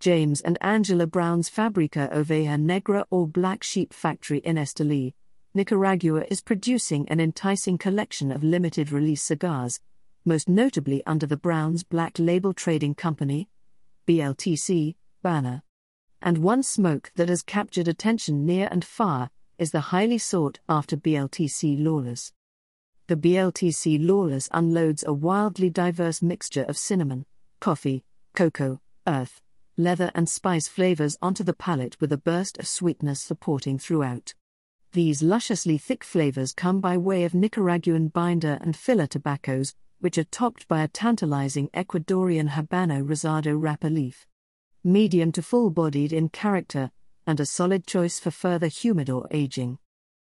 James and Angela Brown's Fabrica Oveja Negra or Black Sheep Factory in Esteli, Nicaragua is producing an enticing collection of limited release cigars, most notably under the Brown's Black Label Trading Company, BLTC, banner. And one smoke that has captured attention near and far is the highly sought after BLTC Lawless. The BLTC Lawless unloads a wildly diverse mixture of cinnamon, coffee, cocoa, earth, leather, and spice flavors onto the palate with a burst of sweetness supporting throughout. These lusciously thick flavors come by way of Nicaraguan binder and filler tobaccos, which are topped by a tantalizing Ecuadorian Habano Rosado wrapper leaf. Medium to full bodied in character, and a solid choice for further humidor aging.